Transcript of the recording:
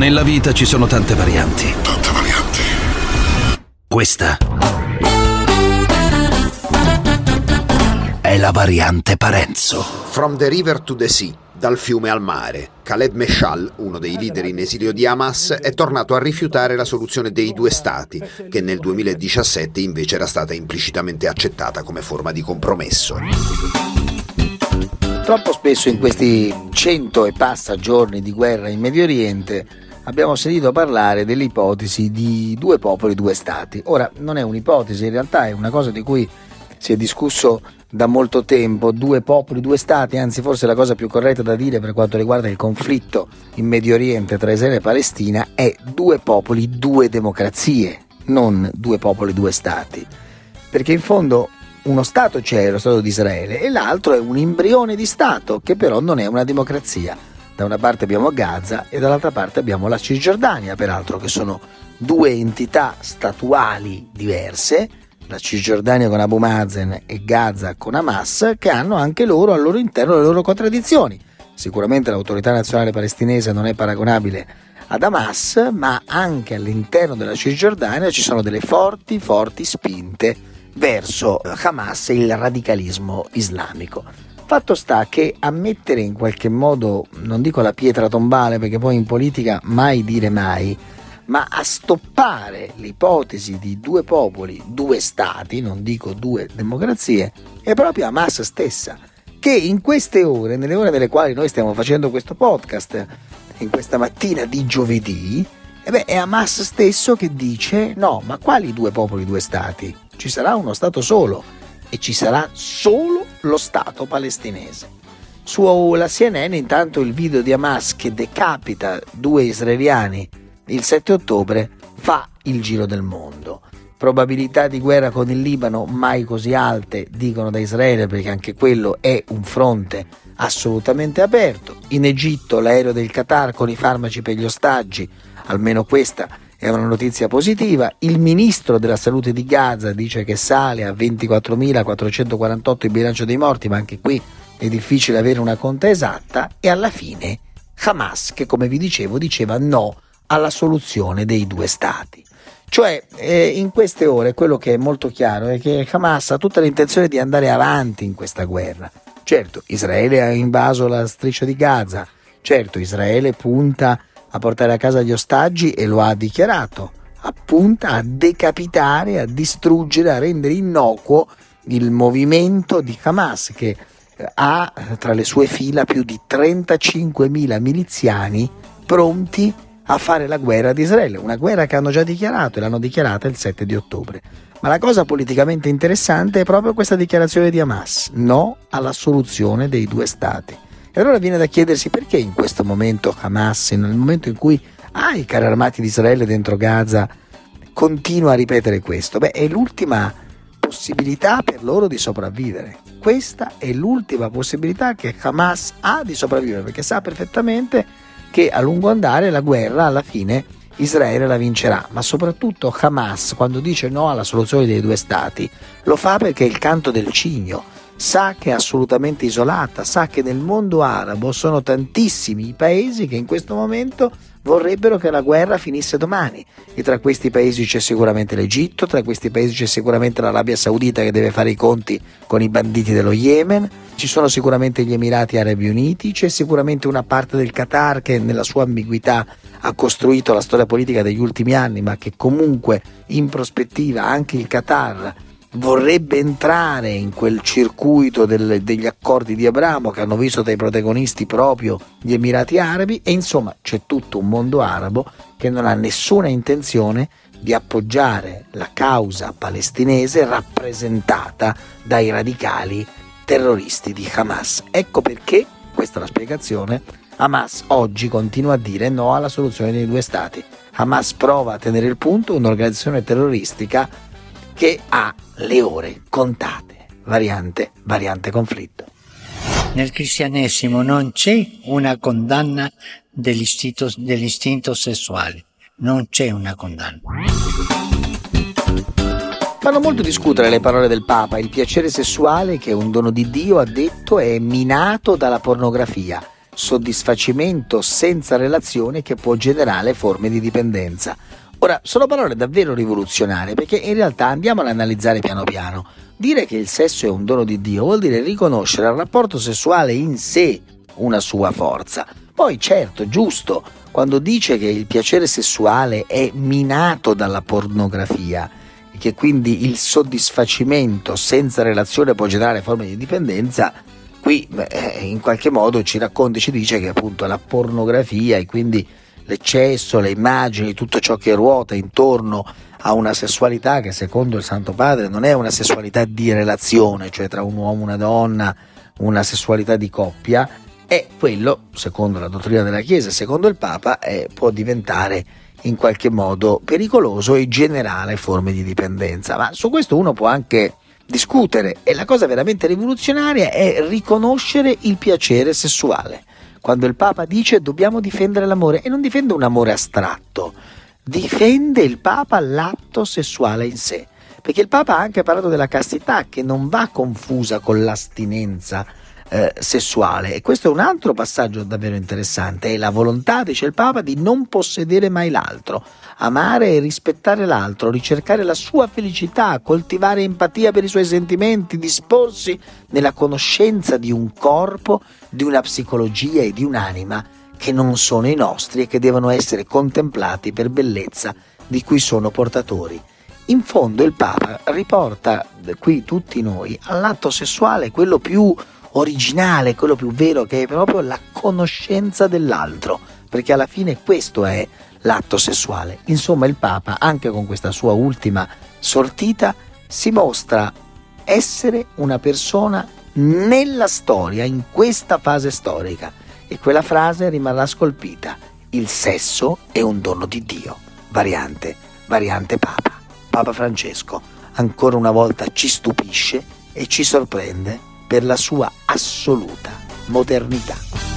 Nella vita ci sono tante varianti. Tante varianti. Questa è la variante Parenzo. From the river to the sea, dal fiume al mare, Khaled Meshal, uno dei leader in esilio di Hamas, è tornato a rifiutare la soluzione dei due stati, che nel 2017 invece era stata implicitamente accettata come forma di compromesso. Troppo spesso in questi cento e passa giorni di guerra in Medio Oriente abbiamo sentito parlare dell'ipotesi di due popoli, due stati. Ora, non è un'ipotesi, in realtà è una cosa di cui si è discusso da molto tempo, due popoli, due stati, anzi forse la cosa più corretta da dire per quanto riguarda il conflitto in Medio Oriente tra Israele e Palestina è due popoli, due democrazie, non due popoli, due stati. Perché in fondo uno Stato c'è, lo Stato di Israele, e l'altro è un embrione di Stato che però non è una democrazia. Da una parte abbiamo Gaza e dall'altra parte abbiamo la Cisgiordania, peraltro, che sono due entità statuali diverse, la Cisgiordania con Abu Mazen e Gaza con Hamas, che hanno anche loro al loro interno le loro contraddizioni. Sicuramente l'autorità nazionale palestinese non è paragonabile ad Hamas, ma anche all'interno della Cisgiordania ci sono delle forti, forti spinte verso Hamas e il radicalismo islamico. Fatto sta che ammettere in qualche modo, non dico la pietra tombale perché poi in politica mai dire mai, ma a stoppare l'ipotesi di due popoli, due stati, non dico due democrazie, è proprio Hamas stessa, che in queste ore, nelle ore nelle quali noi stiamo facendo questo podcast, in questa mattina di giovedì, e beh, è Hamas stesso che dice no, ma quali due popoli, due stati? Ci sarà uno Stato solo e ci sarà solo lo Stato palestinese. Sulla CNN intanto il video di Hamas che decapita due israeliani il 7 ottobre fa il giro del mondo. Probabilità di guerra con il Libano mai così alte, dicono da Israele, perché anche quello è un fronte assolutamente aperto. In Egitto l'aereo del Qatar con i farmaci per gli ostaggi almeno questa è una notizia positiva. Il ministro della salute di Gaza dice che sale a 24.448 il bilancio dei morti, ma anche qui è difficile avere una conta esatta. E alla fine Hamas, che come vi dicevo diceva no alla soluzione dei due stati. Cioè, eh, in queste ore quello che è molto chiaro è che Hamas ha tutta l'intenzione di andare avanti in questa guerra. Certo, Israele ha invaso la striscia di Gaza, certo, Israele punta a portare a casa gli ostaggi e lo ha dichiarato, appunta a decapitare, a distruggere, a rendere innocuo il movimento di Hamas che eh, ha tra le sue fila più di 35.000 miliziani pronti a fare la guerra ad Israele, una guerra che hanno già dichiarato e l'hanno dichiarata il 7 di ottobre. Ma la cosa politicamente interessante è proprio questa dichiarazione di Hamas, no alla soluzione dei due stati. E allora viene da chiedersi perché in questo momento Hamas, nel momento in cui ha i carri armati di Israele dentro Gaza, continua a ripetere questo? Beh, è l'ultima possibilità per loro di sopravvivere. Questa è l'ultima possibilità che Hamas ha di sopravvivere, perché sa perfettamente che a lungo andare la guerra alla fine Israele la vincerà, ma soprattutto Hamas quando dice no alla soluzione dei due stati lo fa perché è il canto del cigno sa che è assolutamente isolata, sa che nel mondo arabo sono tantissimi i paesi che in questo momento vorrebbero che la guerra finisse domani. E tra questi paesi c'è sicuramente l'Egitto, tra questi paesi c'è sicuramente l'Arabia Saudita che deve fare i conti con i banditi dello Yemen, ci sono sicuramente gli Emirati Arabi Uniti, c'è sicuramente una parte del Qatar che nella sua ambiguità ha costruito la storia politica degli ultimi anni, ma che comunque in prospettiva anche il Qatar vorrebbe entrare in quel circuito del, degli accordi di Abramo che hanno visto dai protagonisti proprio gli Emirati Arabi e insomma c'è tutto un mondo arabo che non ha nessuna intenzione di appoggiare la causa palestinese rappresentata dai radicali terroristi di Hamas. Ecco perché, questa è la spiegazione, Hamas oggi continua a dire no alla soluzione dei due stati. Hamas prova a tenere il punto un'organizzazione terroristica che ha le ore contate. Variante, variante conflitto. Nel cristianesimo non c'è una condanna dell'istinto, dell'istinto sessuale, non c'è una condanna. Fanno molto discutere le parole del Papa, il piacere sessuale che è un dono di Dio, ha detto, è minato dalla pornografia. soddisfacimento senza relazione che può generare forme di dipendenza. Ora, sono parole davvero rivoluzionarie perché in realtà andiamo ad analizzare piano piano. Dire che il sesso è un dono di Dio vuol dire riconoscere al rapporto sessuale in sé una sua forza. Poi certo, giusto, quando dice che il piacere sessuale è minato dalla pornografia e che quindi il soddisfacimento senza relazione può generare forme di dipendenza, qui beh, in qualche modo ci racconta e ci dice che appunto la pornografia e quindi l'eccesso, le immagini, tutto ciò che ruota intorno a una sessualità che secondo il Santo Padre non è una sessualità di relazione, cioè tra un uomo e una donna, una sessualità di coppia, e quello, secondo la dottrina della Chiesa, secondo il Papa, eh, può diventare in qualche modo pericoloso e generare forme di dipendenza. Ma su questo uno può anche discutere e la cosa veramente rivoluzionaria è riconoscere il piacere sessuale. Quando il Papa dice dobbiamo difendere l'amore e non difende un amore astratto, difende il Papa l'atto sessuale in sé. Perché il Papa ha anche parlato della castità che non va confusa con l'astinenza eh, sessuale. E questo è un altro passaggio davvero interessante, è la volontà, dice il Papa, di non possedere mai l'altro, amare e rispettare l'altro, ricercare la sua felicità, coltivare empatia per i suoi sentimenti, disporsi nella conoscenza di un corpo, di una psicologia e di un'anima che non sono i nostri e che devono essere contemplati per bellezza di cui sono portatori. In fondo il Papa riporta qui tutti noi all'atto sessuale quello più originale, quello più vero, che è proprio la conoscenza dell'altro, perché alla fine questo è l'atto sessuale. Insomma, il Papa, anche con questa sua ultima sortita, si mostra essere una persona nella storia, in questa fase storica. E quella frase rimarrà scolpita. Il sesso è un dono di Dio. Variante, variante Papa. Papa Francesco ancora una volta ci stupisce e ci sorprende per la sua assoluta modernità.